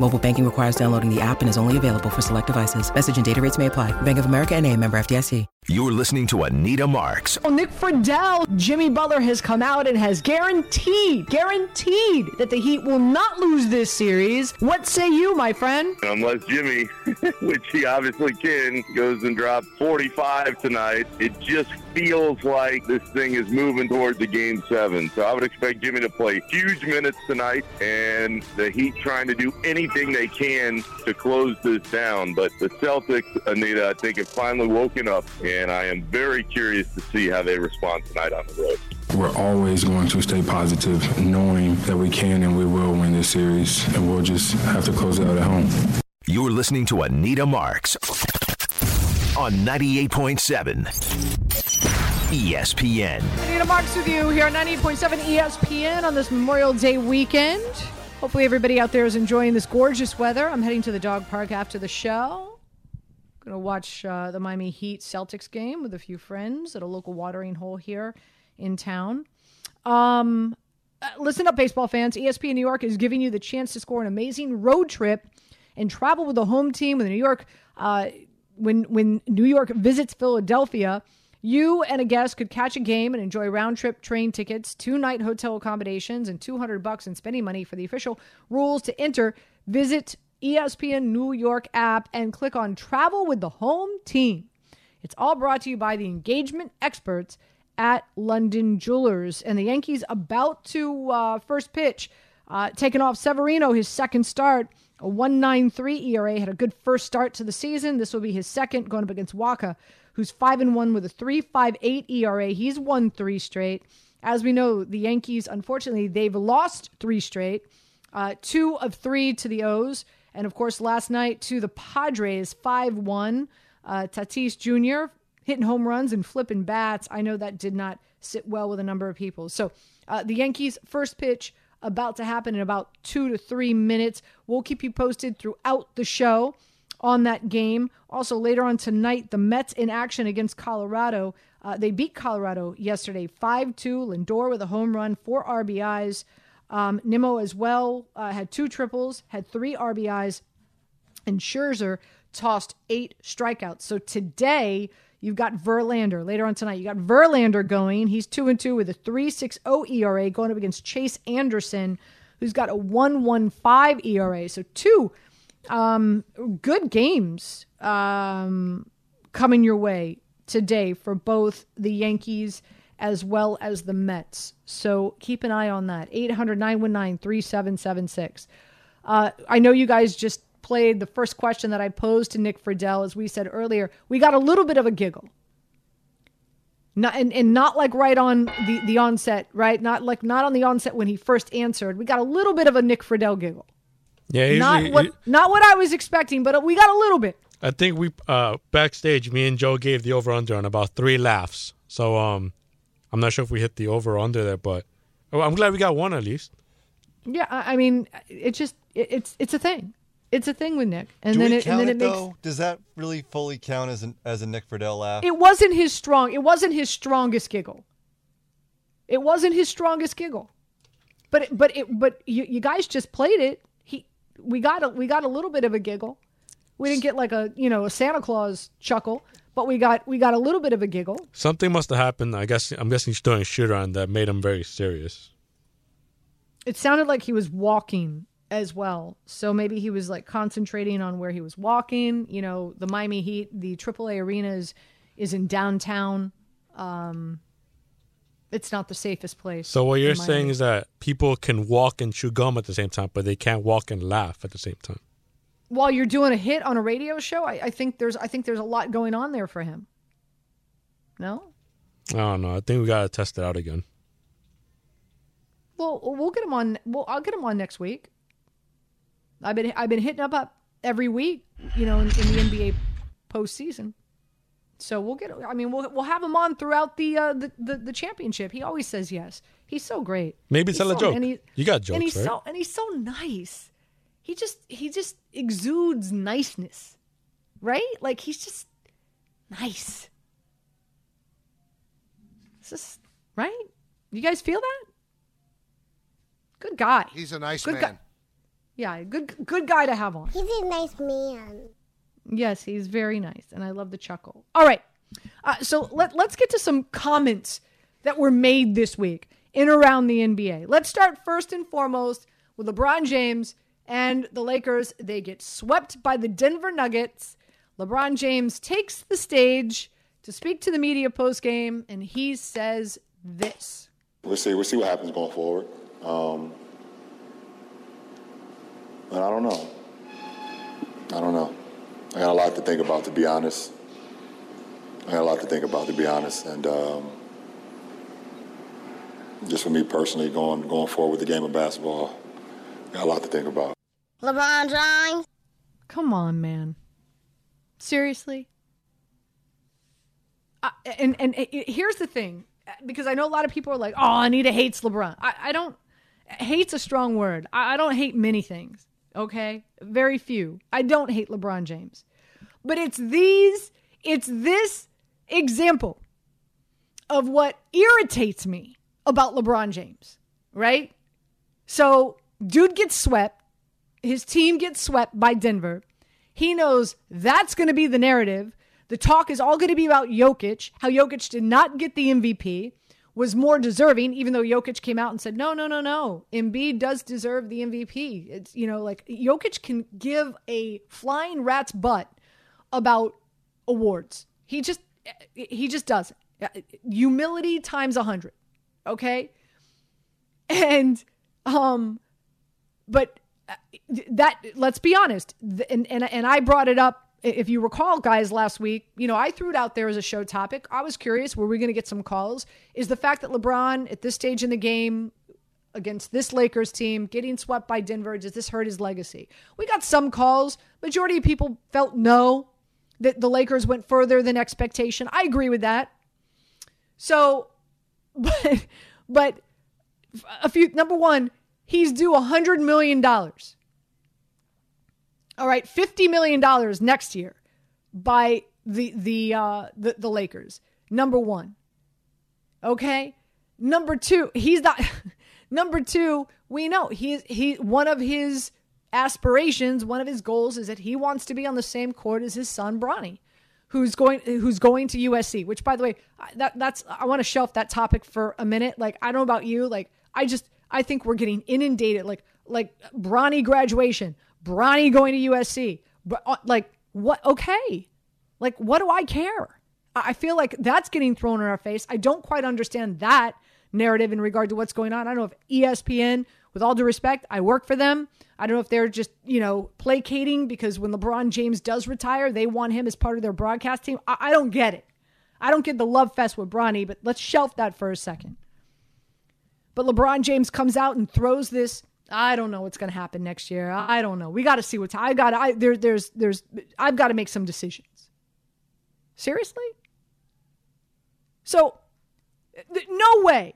Mobile banking requires downloading the app and is only available for select devices. Message and data rates may apply. Bank of America and a member FDIC. You're listening to Anita Marks. Oh, Nick Friedell, Jimmy Butler has come out and has guaranteed, guaranteed that the Heat will not lose this series. What say you, my friend? Unless Jimmy, which he obviously can, goes and drops 45 tonight, it just feels like this thing is moving towards the game seven. So I would expect Jimmy to play huge minutes tonight and the Heat trying to do anything they can to close this down. But the Celtics, Anita, I think have finally woken up and I am very curious to see how they respond tonight on the road. We're always going to stay positive, knowing that we can and we will win this series, and we'll just have to close it out at home. You're listening to Anita Marks on 98.7 ESPN. Anita Marks with you here on 98.7 ESPN on this Memorial Day weekend. Hopefully, everybody out there is enjoying this gorgeous weather. I'm heading to the dog park after the show. Going to watch uh, the Miami Heat Celtics game with a few friends at a local watering hole here in town. Um, uh, listen up, baseball fans. ESPN New York is giving you the chance to score an amazing road trip and travel with the home team with New York. Uh, when when New York visits Philadelphia, you and a guest could catch a game and enjoy round trip train tickets, two night hotel accommodations, and 200 bucks in spending money for the official rules to enter. Visit ESPN New York app and click on Travel with the Home Team. It's all brought to you by the engagement experts at London Jewelers. And the Yankees about to uh, first pitch, uh, taking off Severino, his second start. A 1.93 ERA had a good first start to the season. This will be his second going up against Wacha, who's 5 and 1 with a 3.58 ERA. He's won 3 straight. As we know, the Yankees unfortunately they've lost 3 straight. Uh, 2 of 3 to the O's and of course, last night to the Padres, 5 1. Uh, Tatis Jr. hitting home runs and flipping bats. I know that did not sit well with a number of people. So uh, the Yankees' first pitch about to happen in about two to three minutes. We'll keep you posted throughout the show on that game. Also, later on tonight, the Mets in action against Colorado. Uh, they beat Colorado yesterday 5 2. Lindor with a home run, four RBIs. Um, Nimmo as well uh, had two triples, had three RBIs, and Scherzer tossed eight strikeouts. So today you've got Verlander. Later on tonight, you got Verlander going. He's two and two with a 3.60 ERA going up against Chase Anderson, who's got a 1.15 ERA. So two um, good games um, coming your way today for both the Yankees as well as the Mets. So keep an eye on that. 800 919 3776. Uh, I know you guys just played the first question that I posed to Nick Friedell. As we said earlier, we got a little bit of a giggle. Not, and, and not like right on the, the onset, right? Not like not on the onset when he first answered. We got a little bit of a Nick Friedell giggle. Yeah, usually, not what not what I was expecting, but we got a little bit. I think we uh backstage, me and Joe gave the over under on about three laughs. So um, I'm not sure if we hit the over under there, but oh, I'm glad we got one at least. Yeah, I mean, it just it, it's it's a thing. It's a thing with Nick, and Do then we it count and then it, it makes though? Does that really fully count as an as a Nick Friedell laugh? it wasn't his strong. It wasn't his strongest giggle. It wasn't his strongest giggle, but it, but it but you, you guys just played it. We got a we got a little bit of a giggle. We didn't get like a you know a Santa Claus chuckle, but we got we got a little bit of a giggle. Something must have happened. I guess I'm guessing a shoot around that made him very serious. It sounded like he was walking as well. So maybe he was like concentrating on where he was walking. You know, the Miami Heat, the AAA arena is is in downtown. Um, it's not the safest place. So what you're saying is that people can walk and chew gum at the same time, but they can't walk and laugh at the same time. while you're doing a hit on a radio show, I, I think there's I think there's a lot going on there for him. No, I don't know. I think we gotta test it out again. well we'll get him on. Well, I'll get him on next week. I've been I've been hitting up up every week, you know, in, in the NBA postseason. So we'll get. I mean, we'll we'll have him on throughout the uh, the, the the championship. He always says yes. He's so great. Maybe He's tell a joke. and he- You got jokes, and he's right? so and he's so nice. He just he just exudes niceness, right? Like he's just nice. It's just right. You guys feel that? Good guy. He's a nice Good man. guy. Yeah, good good guy to have on. He's a nice man. Yes, he's very nice, and I love the chuckle. All right, uh, so let let's get to some comments that were made this week in around the NBA. Let's start first and foremost with LeBron James and the Lakers. They get swept by the Denver Nuggets. LeBron James takes the stage to speak to the media post game, and he says this. We'll see. We'll see what happens going forward. Um, but I don't know. I don't know. I got a lot to think about, to be honest. I got a lot to think about, to be honest, and um, just for me personally, going going forward with the game of basketball, I got a lot to think about. LeBron James. Come on, man. Seriously? Uh, and and it, it- here's the thing, because I know a lot of people are like, "Oh, Anita hates LeBron." I, I don't. Hate's a strong word. I, I don't hate many things. Okay, very few. I don't hate LeBron James, but it's these. It's this example of what irritates me about LeBron James. Right. So, dude gets swept his team gets swept by Denver. He knows that's going to be the narrative. The talk is all going to be about Jokic, how Jokic did not get the MVP, was more deserving, even though Jokic came out and said, no, no, no, no. Embiid does deserve the MVP. It's, you know, like Jokic can give a flying rat's butt about awards. He just, he just does. Humility times a hundred. Okay. And, um, but uh, that let's be honest and, and and I brought it up if you recall guys last week you know I threw it out there as a show topic. I was curious were we going to get some calls? Is the fact that LeBron at this stage in the game against this Lakers team getting swept by Denver does this hurt his legacy? We got some calls. Majority of people felt no that the Lakers went further than expectation. I agree with that. So but but a few number one he's due a hundred million dollars all right 50 million dollars next year by the the uh the, the lakers. Number one. Okay? Number two he's not number two we know he's he one of his aspirations one of his goals is that he wants to be on the same court as his son bronny who's going who's going to USC which by the way that that's I want to shelf that topic for a minute. Like I don't know about you like I just I think we're getting inundated like like Bronny graduation Bronny going to USC but uh, like what okay like what do I care I feel like that's getting thrown in our face I don't quite understand that narrative in regard to what's going on I don't know if ESPN with all due respect I work for them I don't know if they're just, you know, placating because when LeBron James does retire, they want him as part of their broadcast team. I, I don't get it. I don't get the love fest with Bronny, but let's shelf that for a second. But LeBron James comes out and throws this. I don't know what's going to happen next year. I don't know. We got to see what's. I got. I there. There's. There's. I've got to make some decisions. Seriously. So, th- no way,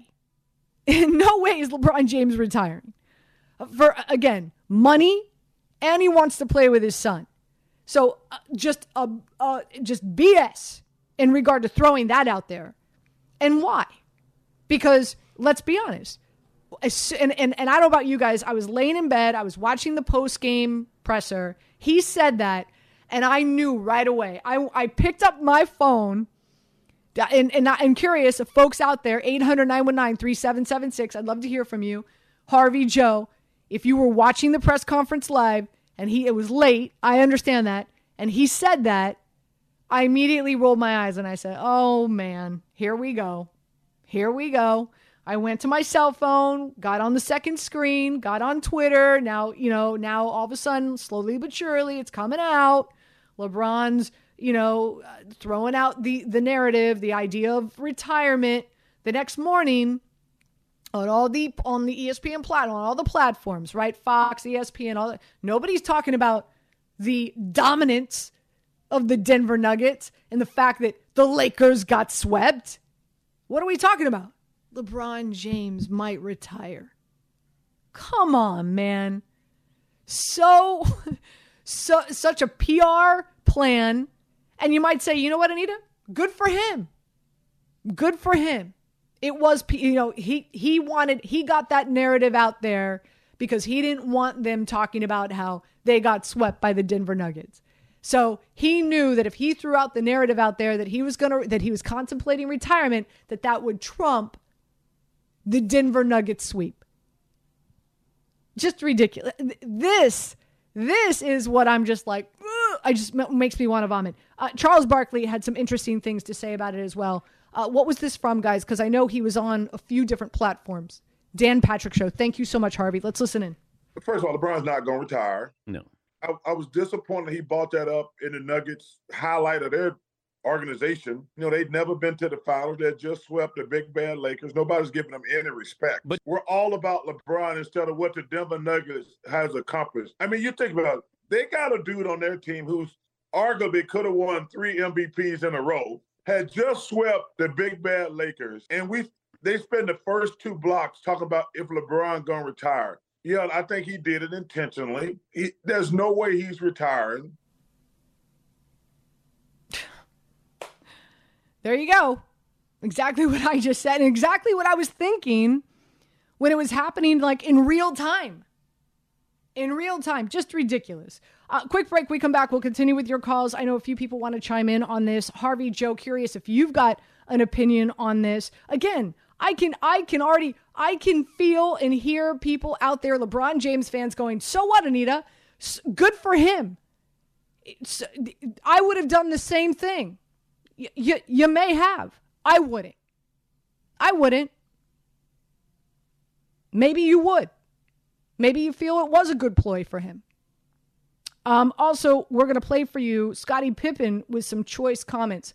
in no way is LeBron James retiring for again money and he wants to play with his son so uh, just uh, uh, just bs in regard to throwing that out there and why because let's be honest and, and, and i don't know about you guys i was laying in bed i was watching the post game presser he said that and i knew right away i, I picked up my phone uh, and, and I'm curious if folks out there, 800 919 3776, I'd love to hear from you. Harvey, Joe, if you were watching the press conference live and he it was late, I understand that, and he said that, I immediately rolled my eyes and I said, Oh man, here we go. Here we go. I went to my cell phone, got on the second screen, got on Twitter. Now, you know, now all of a sudden, slowly but surely, it's coming out. LeBron's, you know, throwing out the the narrative, the idea of retirement. The next morning, on all the on the ESPN platform, on all the platforms, right? Fox, ESPN, all that. Nobody's talking about the dominance of the Denver Nuggets and the fact that the Lakers got swept. What are we talking about? LeBron James might retire. Come on, man. So, so such a PR plan. And you might say, you know what, Anita? Good for him. Good for him. It was, you know, he he wanted he got that narrative out there because he didn't want them talking about how they got swept by the Denver Nuggets. So he knew that if he threw out the narrative out there that he was going to that he was contemplating retirement, that that would trump the Denver Nuggets sweep. Just ridiculous. This this is what I'm just like. Ugh, I just makes me want to vomit. Uh, Charles Barkley had some interesting things to say about it as well. Uh, what was this from, guys? Because I know he was on a few different platforms. Dan Patrick Show. Thank you so much, Harvey. Let's listen in. First of all, LeBron's not going to retire. No. I, I, was disappointed he brought that up in the Nuggets highlight of their organization. You know, they'd never been to the finals. They just swept the big bad Lakers. Nobody's giving them any respect. But we're all about LeBron instead of what the Denver Nuggets has accomplished. I mean, you think about it. They got a dude on their team who's arguably could have won three MVPs in a row, had just swept the big bad Lakers, and we they spend the first two blocks talking about if LeBron gonna retire. Yeah, I think he did it intentionally. He, there's no way he's retiring. There you go. Exactly what I just said, and exactly what I was thinking when it was happening, like in real time. In real time, just ridiculous. Uh, quick break. We come back. We'll continue with your calls. I know a few people want to chime in on this. Harvey, Joe, curious if you've got an opinion on this. Again, I can I can already I can feel and hear people out there, LeBron James fans, going, "So what, Anita? Good for him." It's, I would have done the same thing. Y- y- you may have. I wouldn't. I wouldn't. Maybe you would. Maybe you feel it was a good ploy for him. Um, also, we're going to play for you Scottie Pippen with some choice comments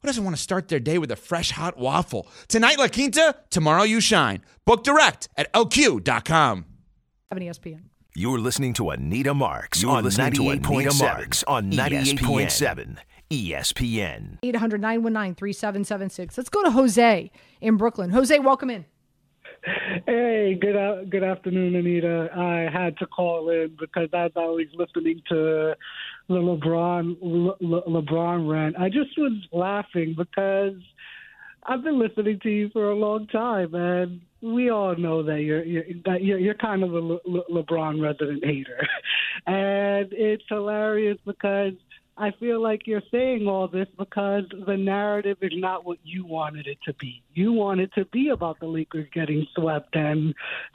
who doesn't want to start their day with a fresh hot waffle? Tonight, La Quinta, tomorrow, you shine. Book direct at lq.com. ESPN. You're listening to Anita Marks You're on listening to Anita 98.7 Marks on 98.7 ESPN. 800 919 3776. Let's go to Jose in Brooklyn. Jose, welcome in. Hey, good a- good afternoon, Anita. I had to call in because as I was listening to the LeBron Le- Le- LeBron rant, I just was laughing because I've been listening to you for a long time, and we all know that you're you're that you're, you're kind of a Le- Le- LeBron resident hater, and it's hilarious because I feel like you're saying all this because the narrative is not what you wanted it to be. You want it to be about the Lakers getting swept, and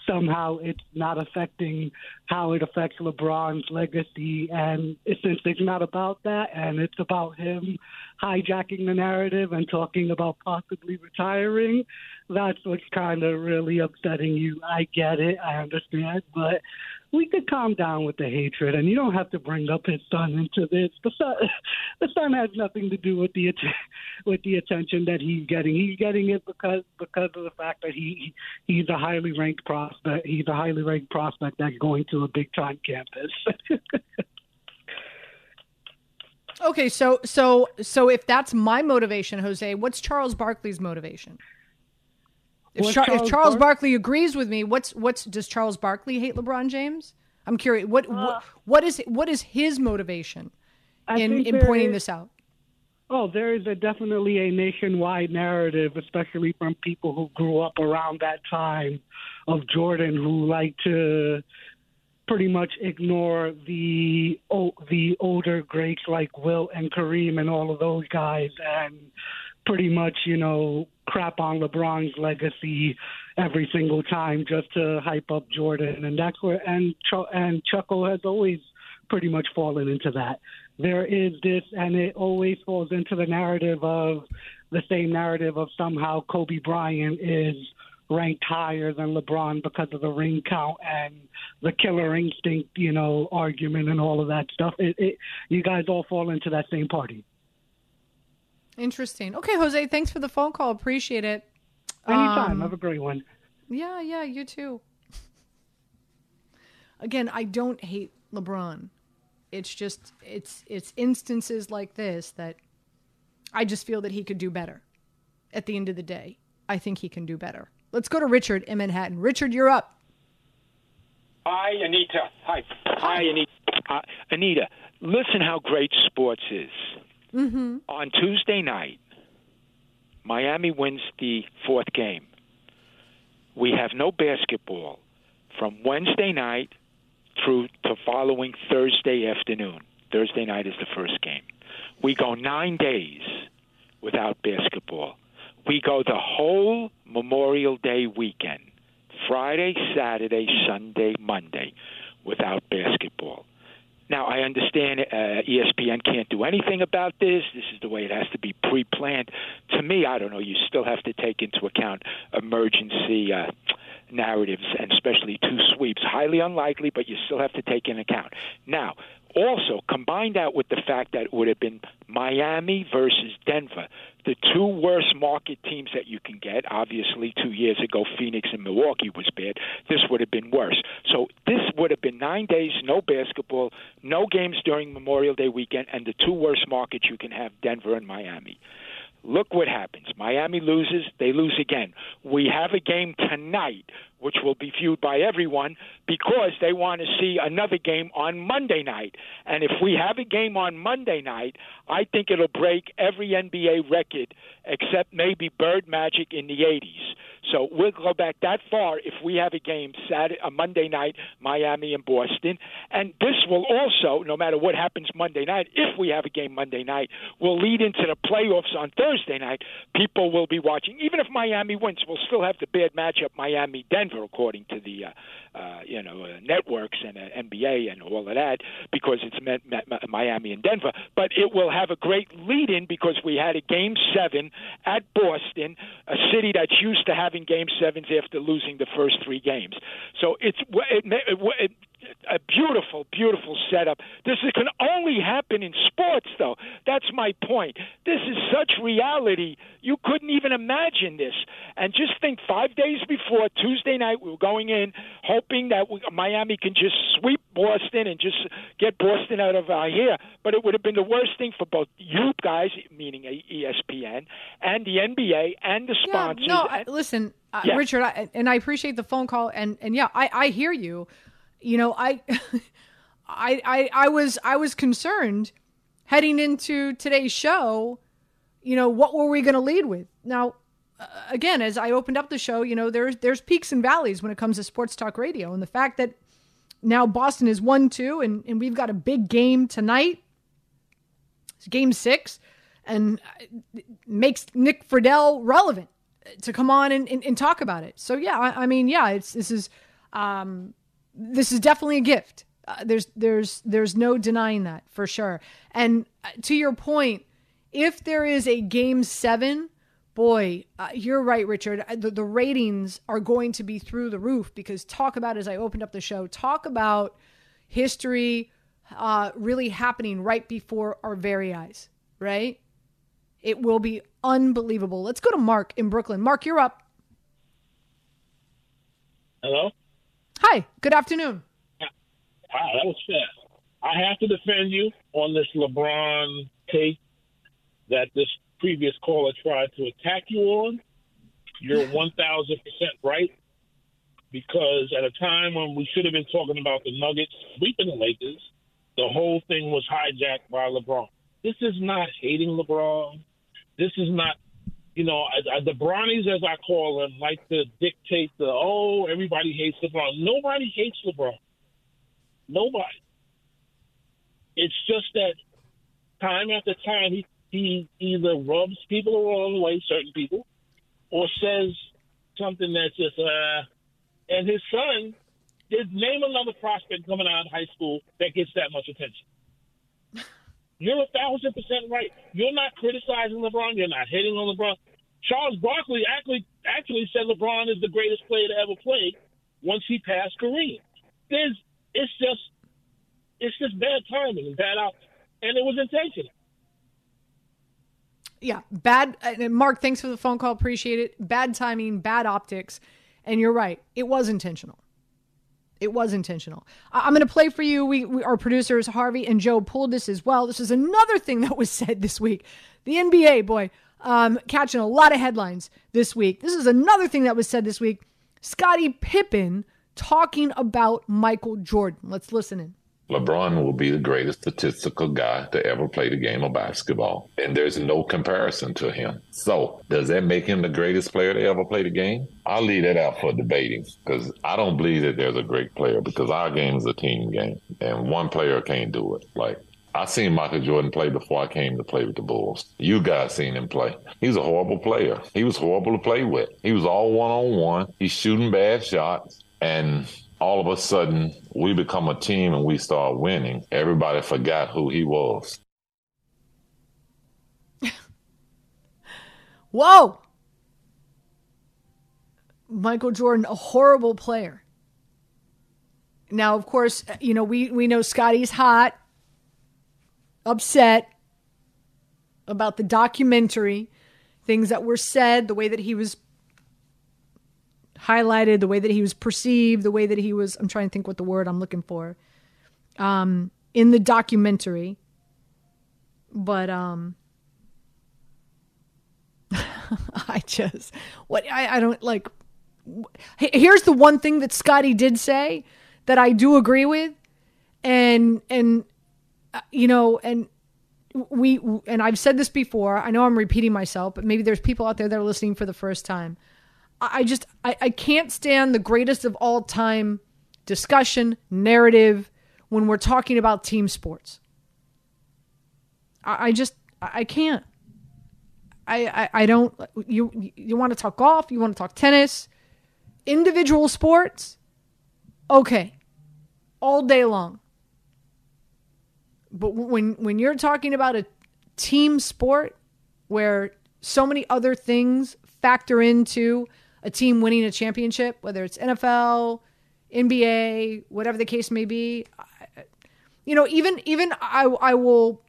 somehow it's not affecting how it affects LeBron's legacy. And since it's not about that, and it's about him hijacking the narrative and talking about possibly retiring, that's what's kind of really upsetting you. I get it, I understand, but we could calm down with the hatred, and you don't have to bring up his son into this. The son, the son has nothing to do with the with the attention that he's getting. He's getting it because because of the fact that he he's a highly ranked prospect. He's a highly ranked prospect that's going to a big time campus. Okay, so so so if that's my motivation, Jose, what's Charles Barkley's motivation? If, Char- Charles if Charles Bark- Barkley agrees with me, what's what's does Charles Barkley hate LeBron James? I'm curious. What Uh, what, what is what is his motivation I in in pointing is- this out? Oh, there is a definitely a nationwide narrative, especially from people who grew up around that time of Jordan, who like to pretty much ignore the o- the older greats like Wilt and Kareem and all of those guys, and pretty much you know crap on LeBron's legacy every single time just to hype up Jordan, and that's where and and Chuckle has always pretty much fallen into that. There is this, and it always falls into the narrative of the same narrative of somehow Kobe Bryant is ranked higher than LeBron because of the ring count and the killer instinct, you know, argument and all of that stuff. It, it, you guys all fall into that same party. Interesting. Okay, Jose, thanks for the phone call. Appreciate it. Anytime. Um, Have a great one. Yeah, yeah, you too. Again, I don't hate LeBron. It's just it's it's instances like this that I just feel that he could do better. At the end of the day, I think he can do better. Let's go to Richard in Manhattan. Richard, you're up. Hi, Anita. Hi. Hi, Anita. Uh, Anita, listen how great sports is. Mm-hmm. On Tuesday night, Miami wins the fourth game. We have no basketball from Wednesday night through to following Thursday afternoon. Thursday night is the first game. We go nine days without basketball. We go the whole Memorial Day weekend Friday, Saturday, Sunday, Monday without basketball. Now, I understand uh, ESPN can't do anything about this. This is the way it has to be pre planned. To me, I don't know. You still have to take into account emergency uh, narratives and especially two sweeps. Highly unlikely, but you still have to take in account. Now, also combine that with the fact that it would have been Miami versus Denver, the two worst market teams that you can get. Obviously, two years ago, Phoenix and Milwaukee was bad. This would have been worse. So this would have been nine days, no basketball, no games during Memorial Day weekend, and the two worst markets you can have, Denver and Miami. Look what happens. Miami loses, they lose again. We have a game tonight, which will be viewed by everyone because they want to see another game on Monday night. And if we have a game on Monday night, I think it'll break every NBA record except maybe Bird Magic in the 80s. So we'll go back that far if we have a game Saturday, a Monday night, Miami and Boston. And this will also, no matter what happens Monday night, if we have a game Monday night, will lead into the playoffs on Thursday night. People will be watching. Even if Miami wins, we'll still have the bad matchup Miami Denver, according to the. Uh, uh, you know, uh, networks and uh, NBA and all of that because it's met, met, met Miami and Denver. But it will have a great lead in because we had a game seven at Boston, a city that's used to having game sevens after losing the first three games. So it's it, it, it, a beautiful, beautiful setup. This can only happen in sports, though. That's my point. This is such reality. You couldn't even imagine this. And just think five days before Tuesday night, we were going in hoping that we, Miami can just sweep Boston and just get Boston out of our hair. But it would have been the worst thing for both you guys, meaning ESPN, and the NBA and the sponsors. Yeah, no, I, listen, uh, Yeah. Richard, I, and I appreciate the phone call, and and yeah, I I hear you. You know, I, I I I was I was concerned heading into today's show. You know, what were we going to lead with? Now, uh, again, as I opened up the show, you know, there's there's peaks and valleys when it comes to sports talk radio, and the fact that now Boston is one two, and and we've got a big game tonight. It's game six, and makes Nick Friedell relevant to come on and, and, and talk about it. So yeah, I, I mean, yeah, it's this is um, this is definitely a gift. Uh, there's there's there's no denying that for sure. And uh, to your point, if there is a game seven, boy, uh, you're right, Richard. Uh, The, the ratings are going to be through the roof because talk about as I opened up the show, talk about history uh, really happening right before our very eyes, right? It will be unbelievable. Let's go to Mark in Brooklyn. Mark, you're up. Hello? Hi, good afternoon. Wow, that was fast. I have to defend you on this LeBron take that this previous caller tried to attack you on. You're 1,000% right because at a time when we should have been talking about the Nuggets sweeping the Lakers, the whole thing was hijacked by LeBron. this is not hating LeBron. This is not, you know, uh, the Brownies, as I call them, like to dictate the oh everybody hates LeBron. Nobody hates LeBron. Nobody. It's just that time after time he he either rubs people the wrong way, certain people, or says something that's just uh. And his son, did name another prospect coming out of high school that gets that much attention. You're a thousand percent right. You're not criticizing LeBron. You're not hitting on LeBron. Charles Barkley actually actually said LeBron is the greatest player to ever play once he passed Kareem. There's it's just it's just bad timing and bad out, and it was intentional. Yeah, bad. Uh, Mark, thanks for the phone call. Appreciate it. Bad timing, bad optics, and you're right. It was intentional. It was intentional. I- am going to play for you. We, we, our producers Harvey and Joe pulled this as well. This is another thing that was said this week. The NBA boy um, catching a lot of headlines this week. This is another thing that was said this week. Scottie Pippen talking about Michael Jordan. Let's listen in. LeBron will be the greatest statistical guy to ever play the game of basketball, and there's no comparison to him. So, does that make him the greatest player to ever play the game? I'll leave that out for debating because I don't believe that there's a great player because our game is a team game, and one player can't do it. Like, I seen Michael Jordan play before I came to play with the Bulls. You guys seen him play. He was a horrible player. He was horrible to play with. He was all one on one. He's shooting bad shots. And all of a sudden we become a team and we start winning. Everybody forgot who he was. Whoa! Michael Jordan, a horrible player. Now, of course, uh, you know, we, we know Scottie's hot, upset about the documentary, things that were said, the way that he was highlighted, the way that he was perceived, the way that he was. I'm trying to think what the word I'm looking for. Um, in the documentary, but um, I just what I, I don't like. Here's the one thing that Scottie did say that I do agree with, and and uh, you know and we and I've said this before. I know I'm repeating myself, but maybe there's people out there that are listening for the first time. I just I, I can't stand the greatest of all time discussion narrative when we're talking about team sports. I, I just I can't. I, I, I don't you you want to talk golf, you want to talk tennis, individual sports, okay. All day long. But when when you're talking about a team sport where so many other things factor into a team winning a championship, whether it's NFL, NBA, whatever the case may be. You know, even even I I will,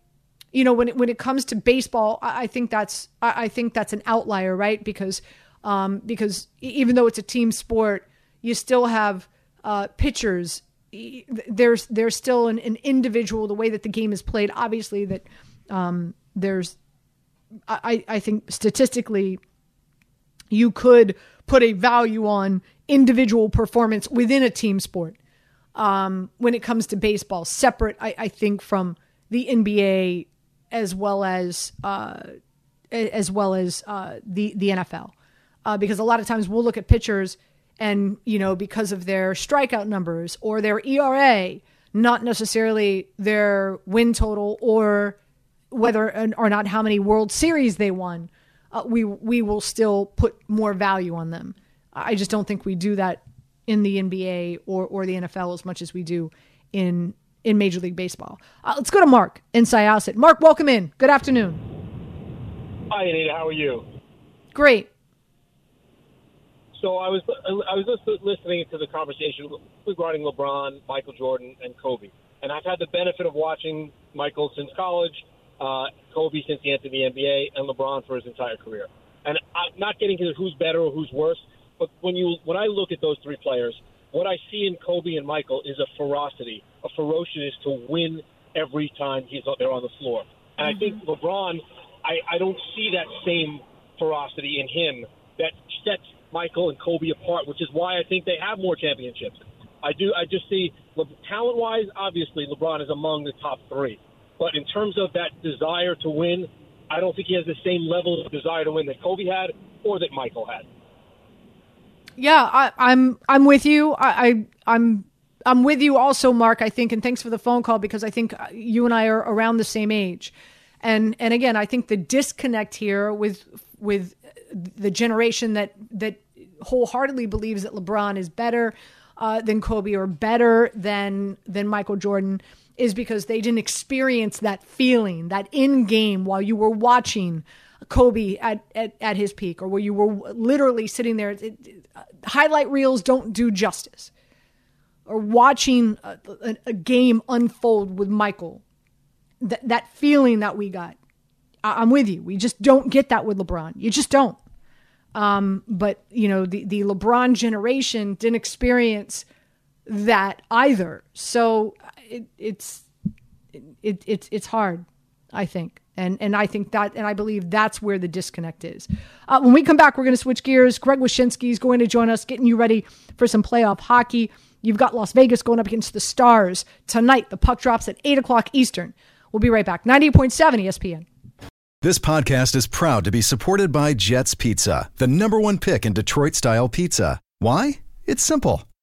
you know, when it, when it comes to baseball, I, I think that's I, I, think that's an outlier, right? Because um, because even though it's a team sport, you still have uh, pitchers. There's there's still an, an individual the way that the game is played. Obviously, that um, there's I I think statistically you could put a value on individual performance within a team sport. Um, when it comes to baseball, separate, I, I, think, from the NBA as well as uh, as well as uh, the the NFL, uh, because a lot of times we'll look at pitchers and you know because of their strikeout numbers or their ERA, not necessarily their win total or whether or not how many World Series they won uh, we we will still put more value on them. I just don't think we do that in the NBA or or the NFL as much as we do in in Major League Baseball. Uh, let's go to Mark in Syosset. Mark, welcome in. Good afternoon. Hi, Anita. How are you? Great. So I was I was just listening to the conversation regarding LeBron, Michael Jordan, and Kobe, and I've had the benefit of watching Michael since college uh, Kobe since he entered the NBA, and LeBron for his entire career. And I'm not getting to who's better or who's worse, but when you when I look at those three players, what I see in Kobe and Michael is a ferocity, a ferociousness to win every time he's they're on the floor. And mm-hmm. I think mm-hmm. LeBron, I, I don't see that same ferocity in him that sets Michael and Kobe apart, which is why I think they have more championships. I do. I just see talent-wise, obviously LeBron is among the top three. But in terms of that desire to win, I don't think he has the same level of desire to win that Kobe had or that Michael had. Yeah, I, I'm I'm with you. I, I I'm I'm with you also, Mark. I think, and thanks for the phone call because I think you and I are around the same age, and and again, I think the disconnect here with with the generation that that wholeheartedly believes that LeBron is better uh, than Kobe or better than than Michael Jordan is because they didn't experience that feeling, that in game while you were watching Kobe at, at, at his peak or where you were literally sitting there. It, it, highlight reels don't do justice. Or watching a, a, game unfold with Michael, Th- that feeling that we got. I- I'm with you. We just don't get that with LeBron. You just don't. Um, but you know, the the LeBron generation didn't experience that either. So it, it's it, it, it's hard, I think. And, and I think that, and I believe that's where the disconnect is. Uh, when we come back, we're going to switch gears. Greg Wyshynski is going to join us, getting you ready for some playoff hockey. You've got Las Vegas going up against the Stars tonight. The puck drops at 8 o'clock Eastern. We'll be right back. 98.7 ESPN. This podcast is proud to be supported by Jets Pizza, the number one pick in Detroit style pizza. Why? It's simple.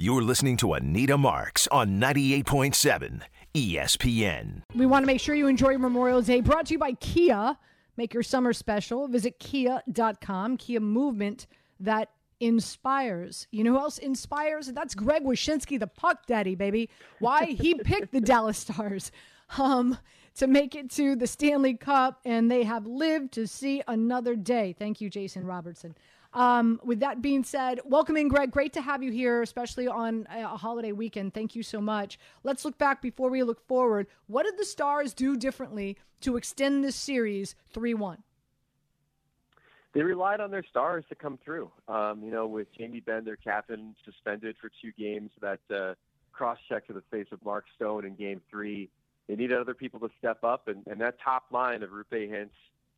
You're listening to Anita Marks on 98.7 ESPN. We want to make sure you enjoy Memorial Day. Brought to you by Kia. Make your summer special. Visit kia.com. Kia movement that inspires. You know who else inspires? That's Greg Wyshynski, the puck daddy, baby. Why he picked the Dallas Stars um, to make it to the Stanley Cup, and they have lived to see another day. Thank you, Jason Robertson. Um, with that being said, welcoming Greg. Great to have you here, especially on a holiday weekend. Thank you so much. Let's look back before we look forward. What did the Stars do differently to extend this series 3 1? They relied on their stars to come through. Um, you know, with Jamie Benn, their captain, suspended for two games, that uh, cross check to the face of Mark Stone in game three. They needed other people to step up, and, and that top line of Roope Hintz,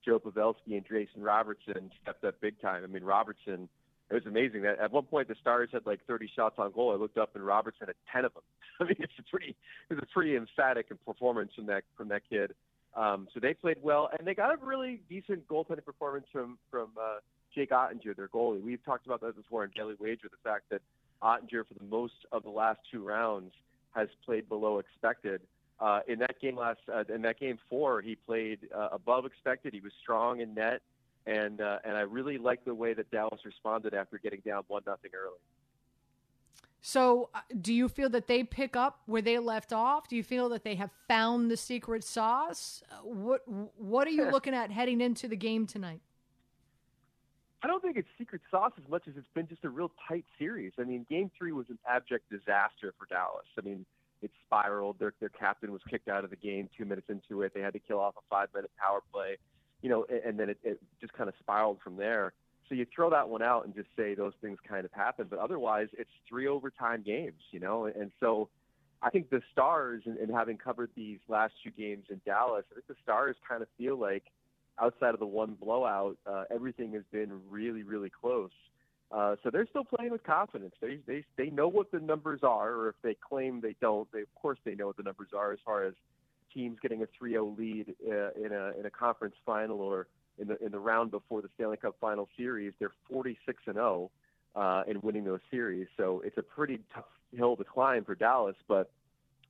Joe Pavelski and Jason Robertson stepped up big time. I mean, Robertson, it was amazing that at one point the Stars had like 30 shots on goal. I looked up and Robertson had 10 of them. I mean, it's a pretty, it's a pretty emphatic performance from that from that kid. Um, so they played well, and they got a really decent goaltending performance from from uh, Jake Oettinger, their goalie. We've talked about that before in Daily Wager, the fact that Ottinger, for the most of the last two rounds, has played below expected. Uh, in that game last, uh, in that game four, he played uh, above expected. He was strong in net, and uh, and I really liked the way that Dallas responded after getting down one nothing early. So, uh, do you feel that they pick up where they left off? Do you feel that they have found the secret sauce? Uh, What What are you looking at heading into the game tonight? I don't think it's secret sauce as much as it's been just a real tight series. I mean, Game Three was an abject disaster for Dallas. I mean, it spiraled. Their their captain was kicked out of the game two minutes into it. They had to kill off a five minute power play, you know, and, and then it, it just kind of spiraled from there. So you throw that one out and just say those things kind of happen. But otherwise, it's three overtime games, you know, and so. I think the Stars, and, and having covered these last two games in Dallas, I think the Stars kind of feel like outside of the one blowout, uh, everything has been really, really close. Uh, so they're still playing with confidence. They they they know what the numbers are, or if they claim they don't, they of course they know what the numbers are as far as teams getting a 3-0 lead uh, in a in a conference final or in the in the round before the Stanley Cup final series. They're 46 and 0 uh, in winning those series. So it's a pretty tough hill to climb for Dallas, but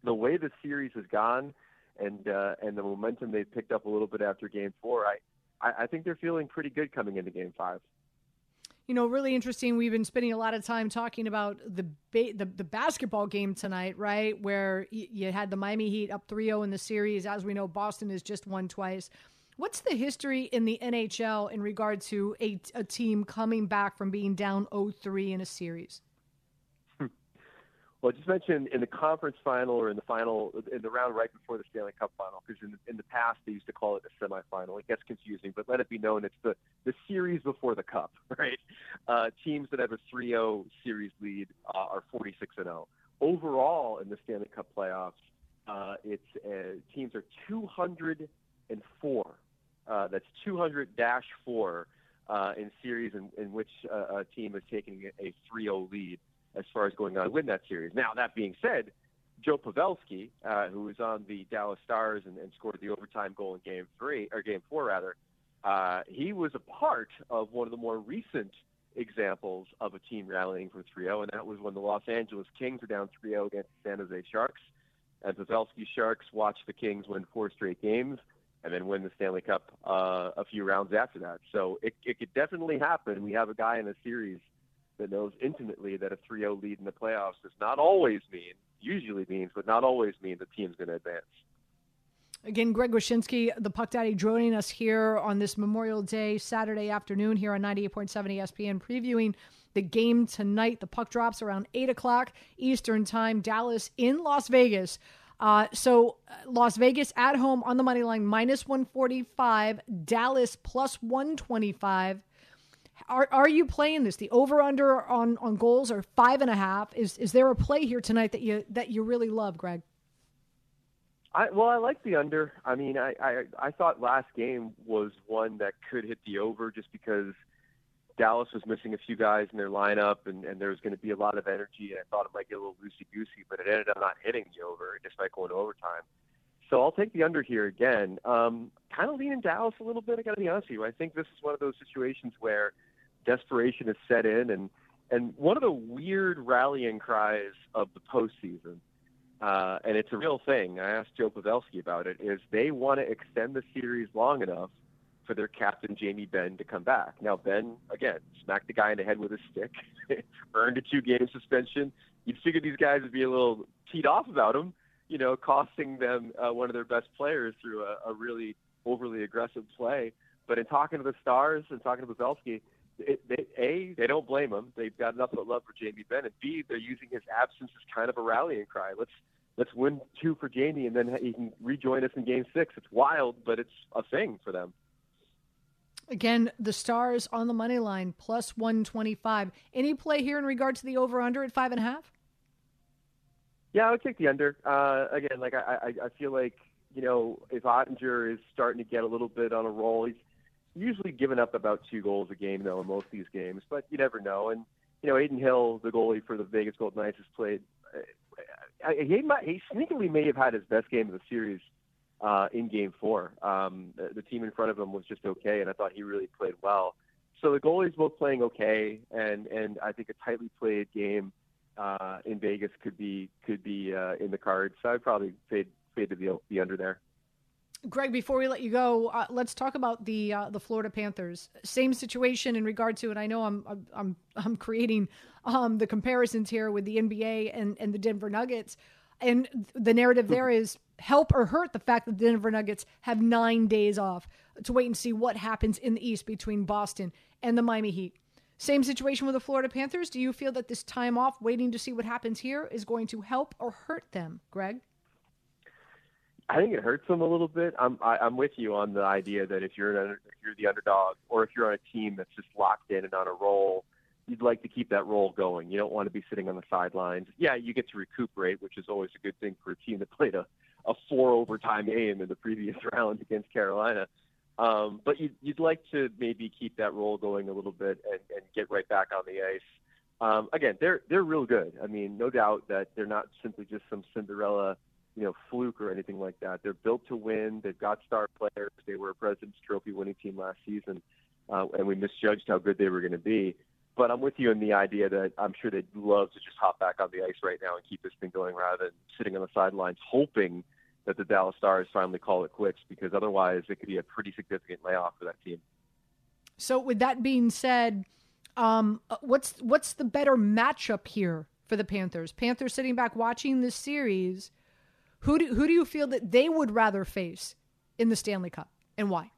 the way the series has gone and uh, and the momentum they've picked up a little bit after Game Four. I, I I think they're feeling pretty good coming into Game Five. You know, really interesting. We've been spending a lot of time talking about the ba- the, the basketball game tonight, right? Where y- you had the Miami Heat up 3-0 in the series. As we know, Boston has just won twice. What's the history in the NHL in regard to a, a team coming back from being down 0-3 in a series? Well, just mention in the conference final or in the final, in the round right before the Stanley Cup final, because in, in the past they used to call it the semifinal. It gets confusing, but let it be known it's the, the series before the Cup, right? Uh, teams that have a 3-0 series lead uh, are 46 and 0. Overall, in the Stanley Cup playoffs, uh, it's uh, teams are 204. Uh, that's 200 dash four uh, in series in, in which a team is taking a 3-0 lead as far as going on to win that series. Now, that being said, Joe Pavelski, uh, who was on the Dallas Stars and, and scored the overtime goal in Game Three or Game Four, rather, uh, he was a part of one of the more recent examples of a team rallying from 3-0, and that was when the Los Angeles Kings were down 3-0 against the San Jose Sharks, and Pavelski Sharks watched the Kings win four straight games and then win the Stanley Cup uh, a few rounds after that. So it, it could definitely happen. We have a guy in a series that knows intimately that a 3-0 lead in the playoffs does not always mean, usually means, but not always mean the team's going to advance. Again, Greg Wyshynski, the Puck Daddy, joining us here on this Memorial Day, Saturday afternoon here on 98.7 ESPN, previewing the game tonight. The puck drops around 8 o'clock Eastern Time, Dallas in Las Vegas. Uh, so, uh, Las Vegas at home on the money line, minus 145, Dallas plus 125. Are, are you playing this? The over under on, on goals are five and a half. Is is there a play here tonight that you that you really love, Greg? I, well, I like the under. I mean, I, I I thought last game was one that could hit the over just because Dallas was missing a few guys in their lineup, and, and there was going to be a lot of energy, and I thought it might get a little loosey goosey, but it ended up not hitting the over, despite going to overtime. So I'll take the under here again. Um, kind of leaning Dallas a little bit. I got to be honest with you. I think this is one of those situations where desperation is set in, and and one of the weird rallying cries of the postseason uh, and it's a real thing. I asked Joe Pavelski about it. Is they want to extend the series long enough for their captain Jamie Benn to come back. Now Benn again smacked the guy in the head with a stick, earned a two-game suspension. You'd figure these guys would be a little teed off about him, you know, costing them uh, one of their best players through a, a really overly aggressive play. But in talking to the Stars and talking to Pavelski, it, they, a they don't blame him. They've got enough but love for Jamie Benn, and B they're using his absence as kind of a rallying cry. Let's let's win two for Jamie, and then he can rejoin us in Game Six. It's wild, but it's a thing for them. Again, the Stars on the money line plus one twenty five. Any play here in regard to the over under at five and a half? Yeah, I would take the under. Uh, again, like I, I, I feel like you know if Oettinger is starting to get a little bit on a roll, he's usually given up about two goals a game though in most of these games, but you never know. And you know, Adin Hill, the goalie for the Vegas Golden Knights, has played. Uh, he might, he sneakily may have had his best game of the series uh, in Game Four. Um, the, the team in front of him was just okay, and I thought he really played well. So the goalies both playing okay, and and I think a tightly played game uh, in Vegas could be could be uh, in the cards. So I'd probably fade fade to the the under there. Greg, before we let you go, uh, let's talk about the uh, the Florida Panthers. Same situation in regard to, and I know I'm I'm I'm creating um, the comparisons here with the NBA and and the Denver Nuggets, and the narrative there is help or hurt the fact that the Denver Nuggets have nine days off to wait and see what happens in the East between Boston and the Miami Heat. Same situation with the Florida Panthers. Do you feel that this time off, waiting to see what happens here, is going to help or hurt them, Greg? I think it hurts them a little bit. I'm I, I'm with you on the idea that if you're an if you're the underdog or if you're on a team that's just locked in and on a roll, you'd like to keep that roll going. You don't want to be sitting on the sidelines. Yeah, you get to recuperate, which is always a good thing for a team that played a a four overtime game in the previous round against Carolina. Um, but you'd, you'd like to maybe keep that roll going a little bit and, and get right back on the ice. Um, again, they're they're real good. I mean, no doubt that they're not simply just some Cinderella you know, fluke or anything like that. They're built to win. They've got star players. They were a President's Trophy winning team last season, uh, and we misjudged how good they were going to be. But I'm with you in the idea that I'm sure they'd love to just hop back on the ice right now and keep this thing going rather than sitting on the sidelines hoping that the Dallas Stars finally call it quits because otherwise it could be a pretty significant layoff for that team. So, with that being said, um, uh, what's what's the better matchup here for the Panthers? Panthers sitting back watching this series. Who do who do you feel that they would rather face in the Stanley Cup, and why?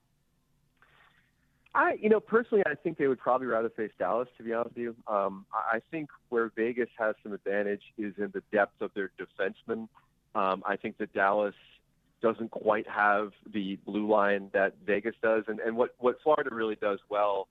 I, you know, personally, I think they would probably rather face Dallas. To be honest with you, um, I think where Vegas has some advantage is in the depth of their defensemen. Um, I think that Dallas doesn't quite have the blue line that Vegas does, and, and what what Florida really does well,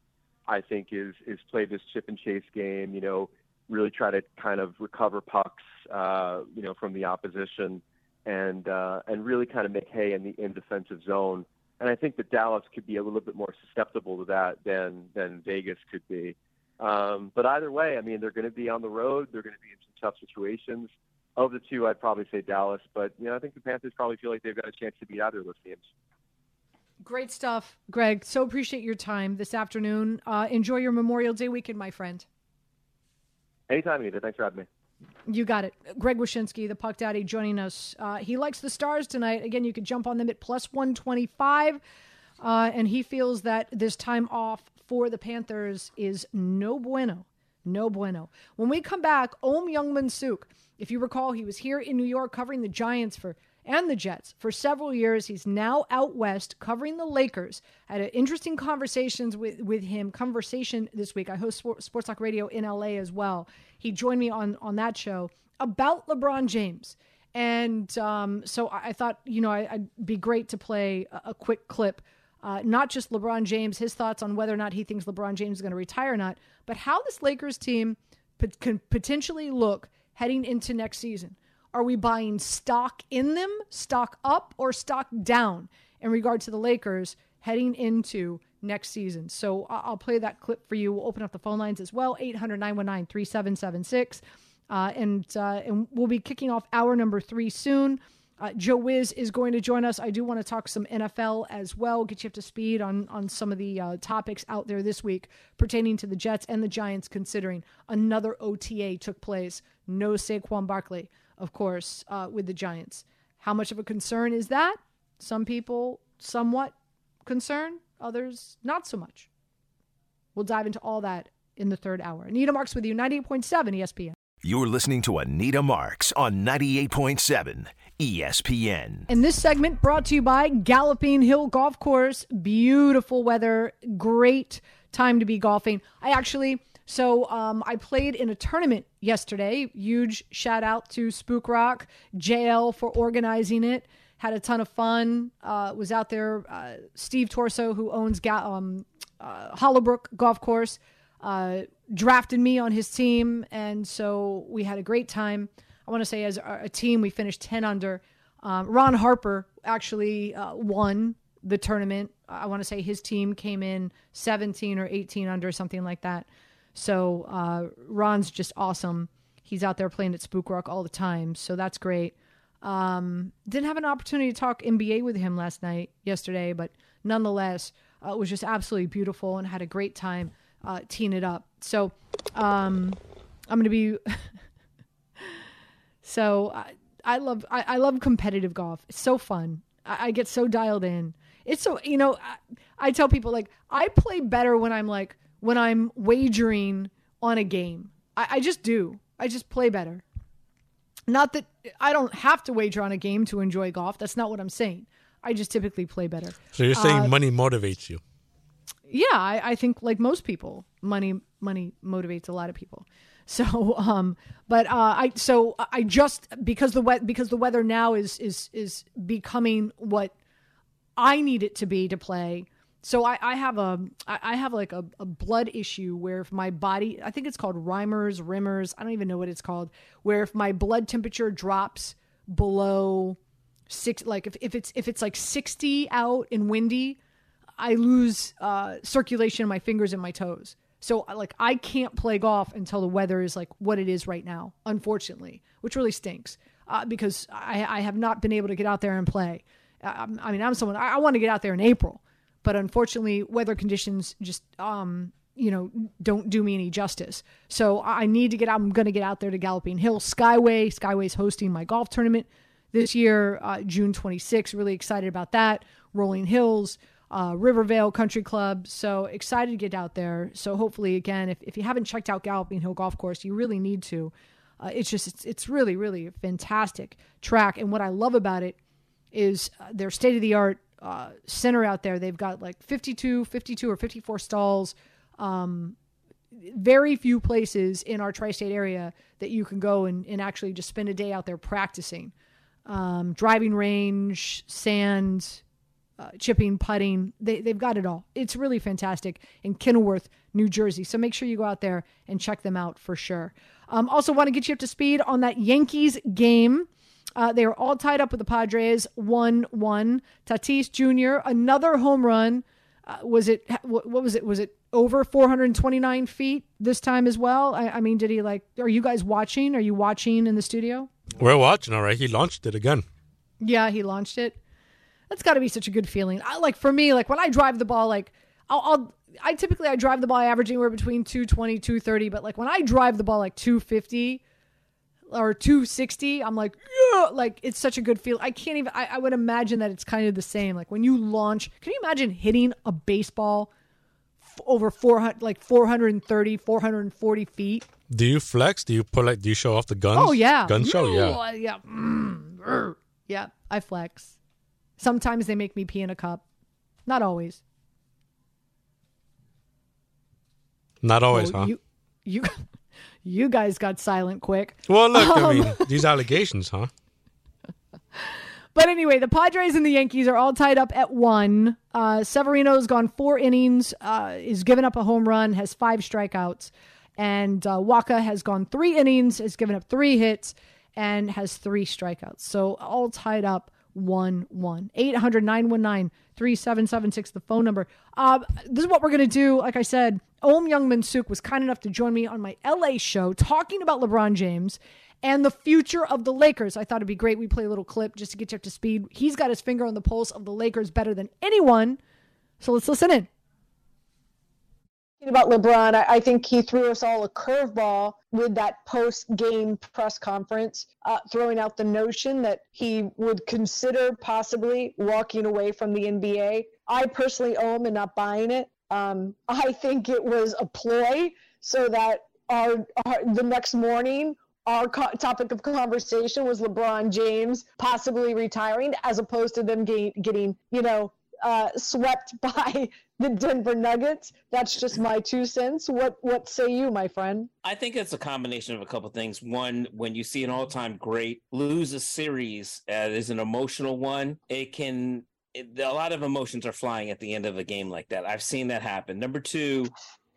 I think, is is play this chip and chase game. You know, really try to kind of recover pucks, uh, you know, from the opposition, and uh, and really kind of make hay in the in defensive zone. And I think that Dallas could be a little bit more susceptible to that than than Vegas could be. Um, but either way, I mean, they're going to be on the road. They're going to be in some tough situations. Of the two, I'd probably say Dallas. But you know, I think the Panthers probably feel like they've got a chance to beat either of those teams. Great stuff, Greg. So appreciate your time this afternoon. Uh, enjoy your Memorial Day weekend, my friend. Anytime, Anita. Thanks for having me. You got it. Greg Wyshynski, the Puck Daddy, joining us. Uh, he likes the Stars tonight. Again, you could jump on them at plus 125. Uh, and he feels that this time off for the Panthers is no bueno. No bueno. When we come back, Ohm Youngmisuk. If you recall, he was here in New York covering the Giants for and the Jets for several years. He's now out west covering the Lakers. I had interesting conversations with, with him. Conversation this week. I host Sports Talk Radio in LA as well. He joined me on on that show about LeBron James. And um, so I thought, you know, I, would be great to play a, a quick clip, uh, not just LeBron James, his thoughts on whether or not he thinks LeBron James is going to retire or not, but how this Lakers team p- can potentially look heading into next season. Are we buying stock in them, stock up, or stock down in regard to the Lakers heading into next season? So I'll play that clip for you. We'll open up the phone lines as well 800 919 3776. Uh, and, uh, and we'll be kicking off hour number three soon. Uh, Joe Wiz is going to join us. I do want to talk some NFL as well, get you up to speed on on some of the uh, topics out there this week pertaining to the Jets and the Giants. Considering another OTA took place, no Saquon Barkley, of course, uh, with the Giants. How much of a concern is that? Some people somewhat concerned, others not so much. We'll dive into all that in the third hour. Anita Marks with you, 98.7 ESPN. You're listening to Anita Marks on 98.7 ESPN. And this segment brought to you by Galloping Hill Golf Course. Beautiful weather, great time to be golfing. I actually, so um, I played in a tournament yesterday. Huge shout out to Spook Rock, JL for organizing it. Had a ton of fun. Uh, was out there. Uh, Steve Torso, who owns Ga- um, uh, Hollowbrook Golf Course uh, drafted me on his team, and so we had a great time. I want to say, as a team, we finished 10 under. Um, Ron Harper actually uh, won the tournament. I want to say his team came in 17 or 18 under, something like that. So uh, Ron's just awesome. He's out there playing at Spook Rock all the time, so that's great. Um, didn't have an opportunity to talk NBA with him last night, yesterday, but nonetheless, uh, it was just absolutely beautiful and had a great time uh, teeing it up. So um, I'm going to be. so I, I love I, I, love competitive golf. It's so fun. I, I, get so dialed in. It's so you know I, I tell people like I play better when I'm like when I'm wagering on a game. I, I just do. I just play better. Not that I don't have to wager on a game to enjoy golf. That's not what I'm saying. I just typically play better. So you're saying uh, money motivates you? yeah, I, I think like most people, money money motivates a lot of people. So, um, but uh, I so I just because the wet because the weather now is is is becoming what I need it to be to play. So I, I have a I have like a, a blood issue where if my body I think it's called Reimers Rimmers I don't even know what it's called where if my blood temperature drops below six like if, if it's if it's like 60 out and windy I lose uh, circulation in my fingers and my toes. So like I can't play golf until the weather is like what it is right now, unfortunately, which really stinks uh, because I, I, have not been able to get out there and play. I, I mean, I'm someone I, I, want to get out there in April, but unfortunately, weather conditions just um, you know don't do me any justice. So I need to get. I'm going to get out there to Galloping Hill Skyway. Skyway's hosting my golf tournament this year, uh, June 26th. Really excited about that. Rolling Hills, uh, Rivervale Country Club. So excited to get out there. So hopefully, again, if, if you haven't checked out Galloping Hill Golf Course, you really need to. Uh, it's just it's, it's really really fantastic track, and what I love about it is uh, their state of the art uh, center out there. They've got like 52, 52 or 54 stalls. Um, very few places in our tri-state area that you can go and, and actually just spend a day out there practicing. Um, driving range, sand, uh, chipping, putting. They, they've got it all. It's really fantastic in Kenilworth, New Jersey. So make sure you go out there and check them out for sure. Um, also, want to get you up to speed on that Yankees game. Uh, they are all tied up with the Padres, 1 1. Tatis Jr., another home run. Uh, was it, what, what was it? Was it over 429 feet this time as well? I, I mean, did he like, are you guys watching? Are you watching in the studio? We're watching, all right. He launched it again. Yeah, he launched it. That's got to be such a good feeling. I like for me, like when I drive the ball, like I'll, I'll I typically I drive the ball averaging anywhere between 220, 230, but like when I drive the ball like 250 or 260, I'm like, yeah, like it's such a good feel. I can't even I, I would imagine that it's kind of the same. Like when you launch, can you imagine hitting a baseball f- over 400 like 430, 440 feet? Do you flex? Do you put like? Do you show off the guns? Oh yeah, gun show. Yeah. uh, yeah, Mm, er. yeah. I flex. Sometimes they make me pee in a cup. Not always. Not always, Oh, huh? You, you, you guys got silent quick. Well, look, I Um, mean, these allegations, huh? But anyway, the Padres and the Yankees are all tied up at one. Uh, Severino's gone four innings, uh, is given up a home run, has five strikeouts. And uh, Wacha has gone three innings, has given up three hits, and has three strikeouts. So all tied up 1 1. 800 919 3776, the phone number. Uh, this is what we're going to do. Like I said, Ohm Youngmisuk was kind enough to join me on my LA show talking about LeBron James and the future of the Lakers. I thought it'd be great. We play a little clip just to get you up to speed. He's got his finger on the pulse of the Lakers better than anyone. So let's listen in. About LeBron, I, I think he threw us all a curveball with that post-game press conference, uh, throwing out the notion that he would consider possibly walking away from the NBA. I personally own and not buying it. Um, I think it was a ploy so that our, our the next morning our co- topic of conversation was LeBron James possibly retiring, as opposed to them getting, getting you know, uh, swept by the Denver Nuggets. That's just my two cents. What What say you, my friend? I think it's a combination of a couple things. One, when you see an all-time great lose a series uh, is an emotional one, it can it, a lot of emotions are flying at the end of a game like that. I've seen that happen. Number two,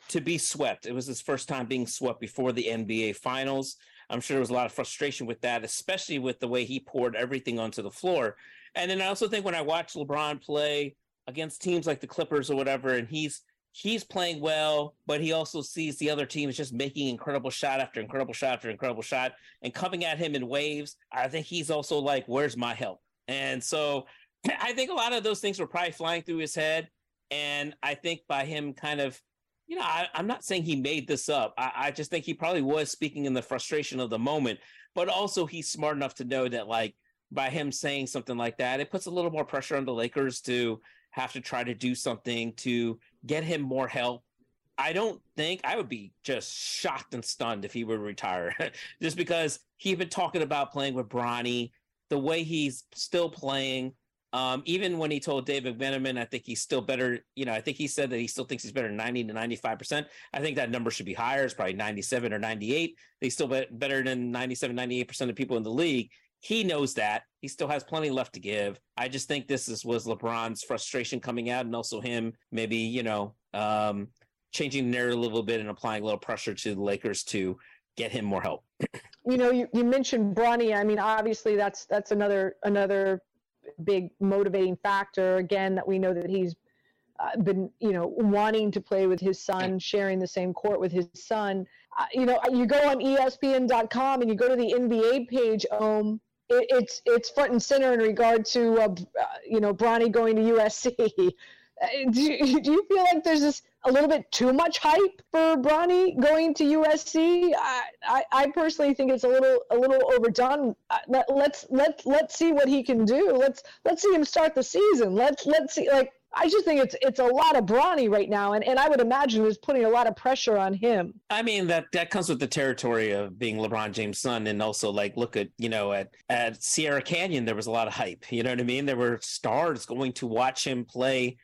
to be swept. It was his first time being swept before the NBA Finals. I'm sure there was a lot of frustration with that, especially with the way he poured everything onto the floor. And then I also think when I watch LeBron play against teams like the Clippers or whatever, and he's he's playing well, but he also sees the other team is just making incredible shot after incredible shot after incredible shot and coming at him in waves. I think he's also like, "Where's my help?" And so I think a lot of those things were probably flying through his head. And I think by him kind of, you know, I, I'm not saying he made this up. I, I just think he probably was speaking in the frustration of the moment, but also he's smart enough to know that, like, by him saying something like that, it puts a little more pressure on the Lakers to have to try to do something to get him more help. I don't think I would be just shocked and stunned if he would retire, just because he's been talking about playing with Bronny, the way he's still playing. Um, even when he told David Veneman, I think he's still better. You know, I think he said that he still thinks he's better 90 to 95%. I think that number should be higher. It's probably 97 or 98. He's still be- better than 97, 98% of people in the league. He knows that. He still has plenty left to give. I just think this is was LeBron's frustration coming out and also him maybe, you know, um, changing the narrative a little bit and applying a little pressure to the Lakers to get him more help. You know, you, you mentioned Bronny. I mean, obviously that's that's another another big motivating factor. Again, that we know that he's uh, been you know wanting to play with his son, sharing the same court with his son. Uh, you know, you go on ESPN.com and you go to the NBA page. Um, it, it's it's front and center in regard to uh, uh, you know Bronny going to USC. Uh, Do you, do you feel like there's this a little bit too much hype for Bronny going to USC. I, I, I personally think it's a little a little overdone. Uh, let, let's let let's see what he can do. Let's let's see him start the season. Let's let's see like I just think it's it's a lot of Bronny right now, and, and I would imagine it was putting a lot of pressure on him. I mean that that comes with the territory of being LeBron James' son, and also like look at you know at at Sierra Canyon there was a lot of hype. You know what I mean? There were stars going to watch him play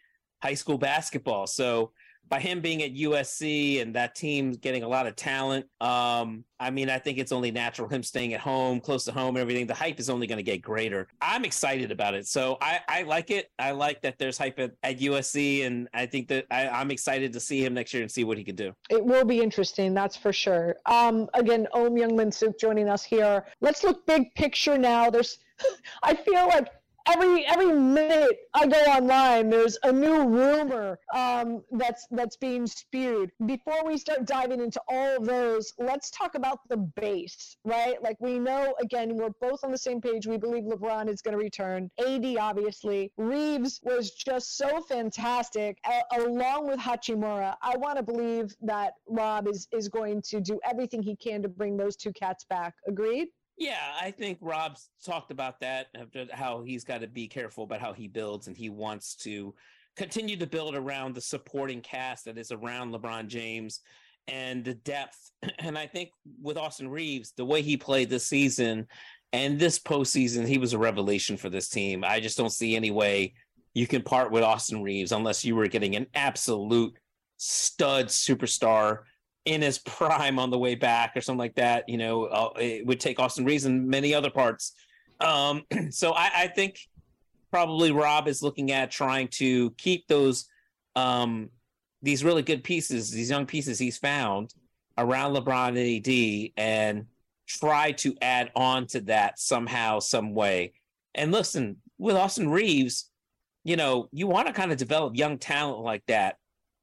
high school basketball. So by him being at USC and that team getting a lot of talent, um, I mean, I think it's only natural him staying at home, close to home, and everything. The hype is only going to get greater. I'm excited about it, so I, I like it. I like that there's hype at, at USC, and I think that I, I'm excited to see him next year and see what he can do. It will be interesting, that's for sure. Um, again, Ohm Youngmisuk joining us here. Let's look big picture now. There's, I feel like every every minute I go online, there's a new rumor um, that's that's being spewed. Before we start diving into all of those, let's talk about the base, right? Like we know, again, we're both on the same page. We believe LeBron is going to return. AD, obviously, Reaves was just so fantastic, a- along with Hachimura. I want to believe that Rob is is going to do everything he can to bring those two cats back. Agreed. Yeah, I think Rob's talked about that, how he's got to be careful about how he builds, and he wants to continue to build around the supporting cast that is around LeBron James and the depth. And I think with Austin Reaves, the way he played this season and this postseason, he was a revelation for this team. I just don't see any way you can part with Austin Reaves unless you were getting an absolute stud superstar in his prime on the way back or something like that. You know, uh, it would take Austin Reaves and many other parts. Um, so I, I, think probably Rob is looking at trying to keep those um, these really good pieces, these young pieces he's found around LeBron and AD, and try to add on to that somehow, some way. And listen, with Austin Reaves, you know, you want to kind of develop young talent like that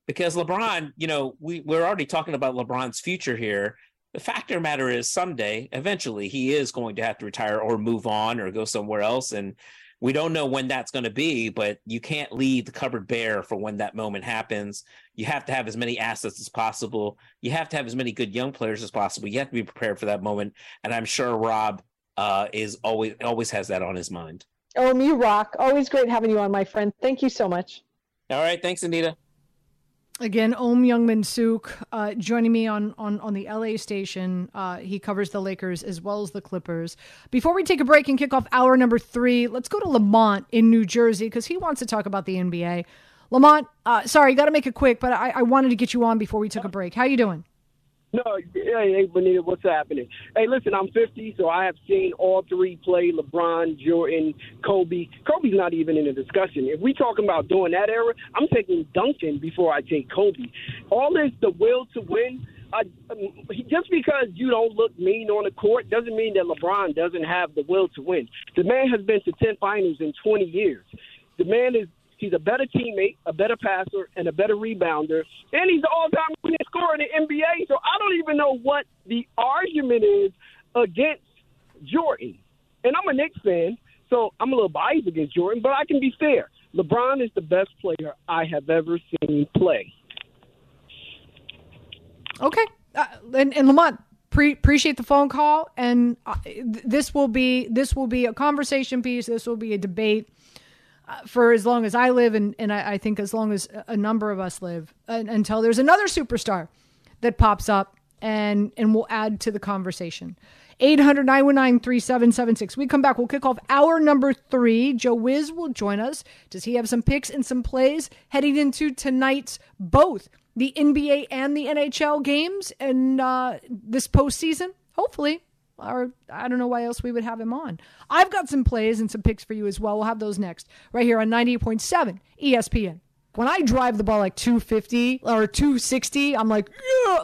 because LeBron, you know, we, we're already talking about LeBron's future here. The fact of the matter is, someday, eventually, he is going to have to retire or move on or go somewhere else. And we don't know when that's going to be, but you can't leave the cupboard bare for when that moment happens. You have to have as many assets as possible. You have to have as many good young players as possible. You have to be prepared for that moment. And I'm sure Rob uh, is always always has that on his mind. Oh, you rock! Always great having you on, my friend. Thank you so much. All right, thanks, Anita. Again, Ohm Youngmisuk uh, joining me on, on, on the LA station. Uh, he covers the Lakers as well as the Clippers. Before we take a break and kick off hour number three, let's go to Lamont in New Jersey because he wants to talk about the NBA. Lamont, uh, sorry, got to make it quick, but I, I wanted to get you on before we took a break. How you doing? No, hey, hey, Benita, what's happening? Hey, listen, I'm 50, so I have seen all three play: LeBron, Jordan, Kobe. Kobe's not even in the discussion. If we talking about doing that era, I'm taking Duncan before I take Kobe. All this, the will to win. I, um, just because you don't look mean on the court doesn't mean that LeBron doesn't have the will to win. The man has been to 10 finals in 20 years. The man is He's a better teammate, a better passer, and a better rebounder. And he's an all-time leading scorer in the NBA. So I don't even know what the argument is against Jordan. And I'm a Knicks fan, so I'm a little biased against Jordan, but I can be fair. LeBron is the best player I have ever seen play. Okay. Uh, and, and Lamont, pre- appreciate the phone call, and uh, this will be this will be a conversation piece. This will be a debate for as long as I live, and, and I, I, think as long as a number of us live, uh, until there's another superstar that pops up and and will add to the conversation. 800 919 3776. We come back. We'll kick off hour number three. Joe Wiz will join us. Does he have some picks and some plays heading into tonight's both the NBA and the NHL games and uh, this postseason? Hopefully or I don't know why else we would have him on. I've got some plays and some picks for you as well. We'll have those next, right here on 98.7 ESPN. When I drive the ball like 250 or 260, I'm like, yeah,